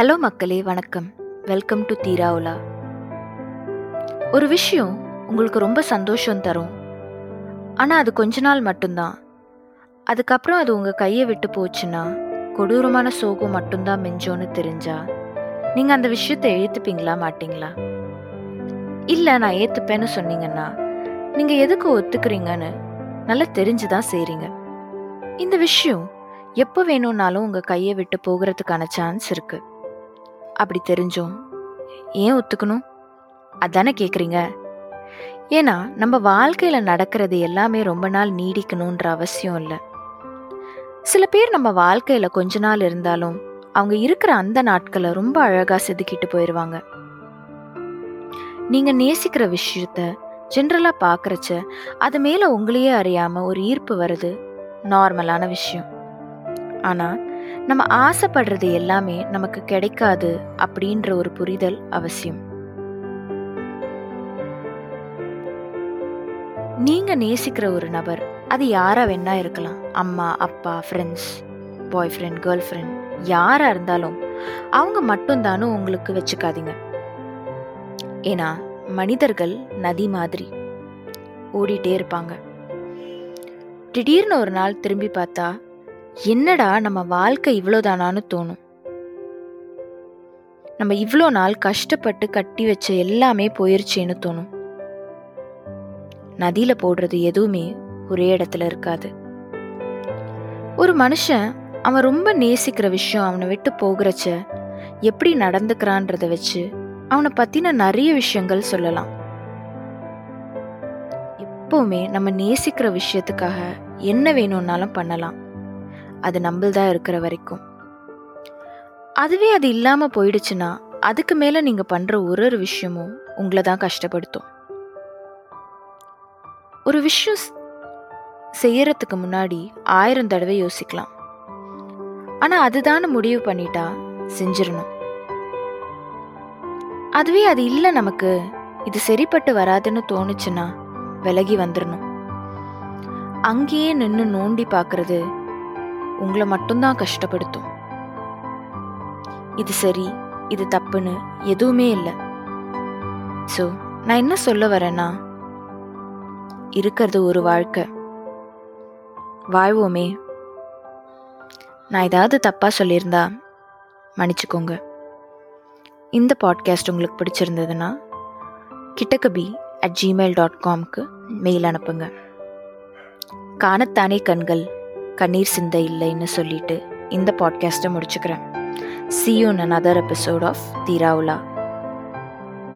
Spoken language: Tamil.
ஹலோ மக்களே வணக்கம். வெல்கம் டு தீராவுலா ஒரு விஷயம் உங்களுக்கு ரொம்ப சந்தோஷம் தரும். ஆனால் அது கொஞ்ச நாள் மட்டும்தான். அதுக்கப்புறம் அது உங்கள் கையை விட்டு போச்சுன்னா கொடூரமான சோகம் மட்டும்தான் மிஞ்சோன்னு தெரிஞ்சா நீங்கள் அந்த விஷயத்தை ஏற்றுப்பீங்களா மாட்டிங்களா? இல்லை நான் ஏற்றுப்பேன்னு சொன்னீங்கன்னா நீங்கள் எதுக்கு ஒத்துக்கிறீங்கன்னு நல்லா தெரிஞ்சு தான் செய்கிறீங்க இந்த விஷயம் எப்போ வேணும்னாலும் உங்கள் கையை விட்டு போகிறதுக்கான சான்ஸ் இருக்குது அப்படி தெரிஞ்சும். ஏன் ஒத்துக்கணும்? அதானே கேட்குறீங்க ஏன்னா நம்ம வாழ்க்கையில் நடக்கிறது எல்லாமே ரொம்ப நாள் நீடிக்கணுன்ற அவசியம் இல்லை. சில பேர் நம்ம வாழ்க்கையில் கொஞ்ச நாள் இருந்தாலும் அவங்க இருக்கிற அந்த நாட்களை ரொம்ப அழகாக செதுக்கிட்டு போயிடுவாங்க நீங்கள் நேசிக்கிற விஷயத்த ஜென்ரலாக பார்க்குறச்ச அது மேலே உங்களையே அறியாமல் ஒரு ஈர்ப்பு வருது. நார்மலான விஷயம். ஆனால் நம்ம ஆசைப்படுறது எல்லாமே நமக்கு கிடைக்காது அப்படின்ற ஒரு புரிதல் அவசியம். நீங்க நேசிக்கிற ஒரு நபர் அது யாரா வேணா இருக்கலாம். அம்மா அப்பா friends boy friend girl friend யாரா இருந்தாலும் அவங்க மட்டும்தானும் உங்களுக்கு வச்சுக்காதீங்க. ஏன்னா மனிதர்கள் நதி மாதிரி ஓடிட்டே இருப்பாங்க. திடீர்னு ஒரு நாள் திரும்பி பார்த்தா என்னடா நம்ம வாழ்க்கை இவ்வளோதானான்னு தோணும். நம்ம இவ்வளோ நாள் கஷ்டப்பட்டு கட்டி வச்ச எல்லாமே போயிருச்சேன்னு தோணும். நதியில் போடுறது எதுவுமே ஒரே இடத்துல இருக்காது. ஒரு மனுஷன் அவன் ரொம்ப நேசிக்கிற விஷயம் அவனை விட்டு போகிறச்ச எப்படி நடந்துக்கிறான்றத வச்சு அவனை பற்றின நிறைய விஷயங்கள் சொல்லலாம். எப்போவுமே நம்ம நேசிக்கிற விஷயத்துக்காக என்ன வேணும்னாலும் பண்ணலாம். அது நம்மள்தான் இருக்கிற வரைக்கும். அதுவே அது இல்லாமல் போயிடுச்சுன்னா அதுக்கு மேலே நீங்கள் பண்ணுற ஒரு ஒரு விஷயமும் உங்களை தான் கஷ்டப்படுத்தும். ஒரு விஷயம் செய்யறதுக்கு முன்னாடி ஆயிரம் தடவை யோசிக்கலாம். ஆனால் அதுதான் முடிவு பண்ணிட்டா செஞ்சிடணும் அதுவே அது இல்லை நமக்கு இது சரிப்பட்டு வராதுன்னு தோணுச்சுன்னா விலகி வந்துடணும் அங்கேயே நின்று நோண்டி பார்க்கறது உங்களை மட்டும்தான் கஷ்டப்படுத்தும். இது சரி இது தப்புன்னு எதுவுமே இல்லை. ஸோ நான் என்ன சொல்ல வரேன்னா இருக்கிறது ஒரு வாழ்க்கை. வாழ்வோமே. நான் ஏதாவது தப்பாக சொல்லியிருந்தா மன்னிச்சுக்கோங்க. இந்த பாட்காஸ்ட் உங்களுக்கு பிடிச்சிருந்ததுன்னா கிட்டக்கபி அட் ஜிமெயில் டாட் காம்க்கு மெயில் அனுப்புங்க. காணத்தானே கண்கள் கண்ணீர் சிந்த இல்லைன்னு சொல்லிட்டு இந்த பாட்காஸ்ட்டை முடிச்சுக்கிறேன். See you in another episode of தீராவுலா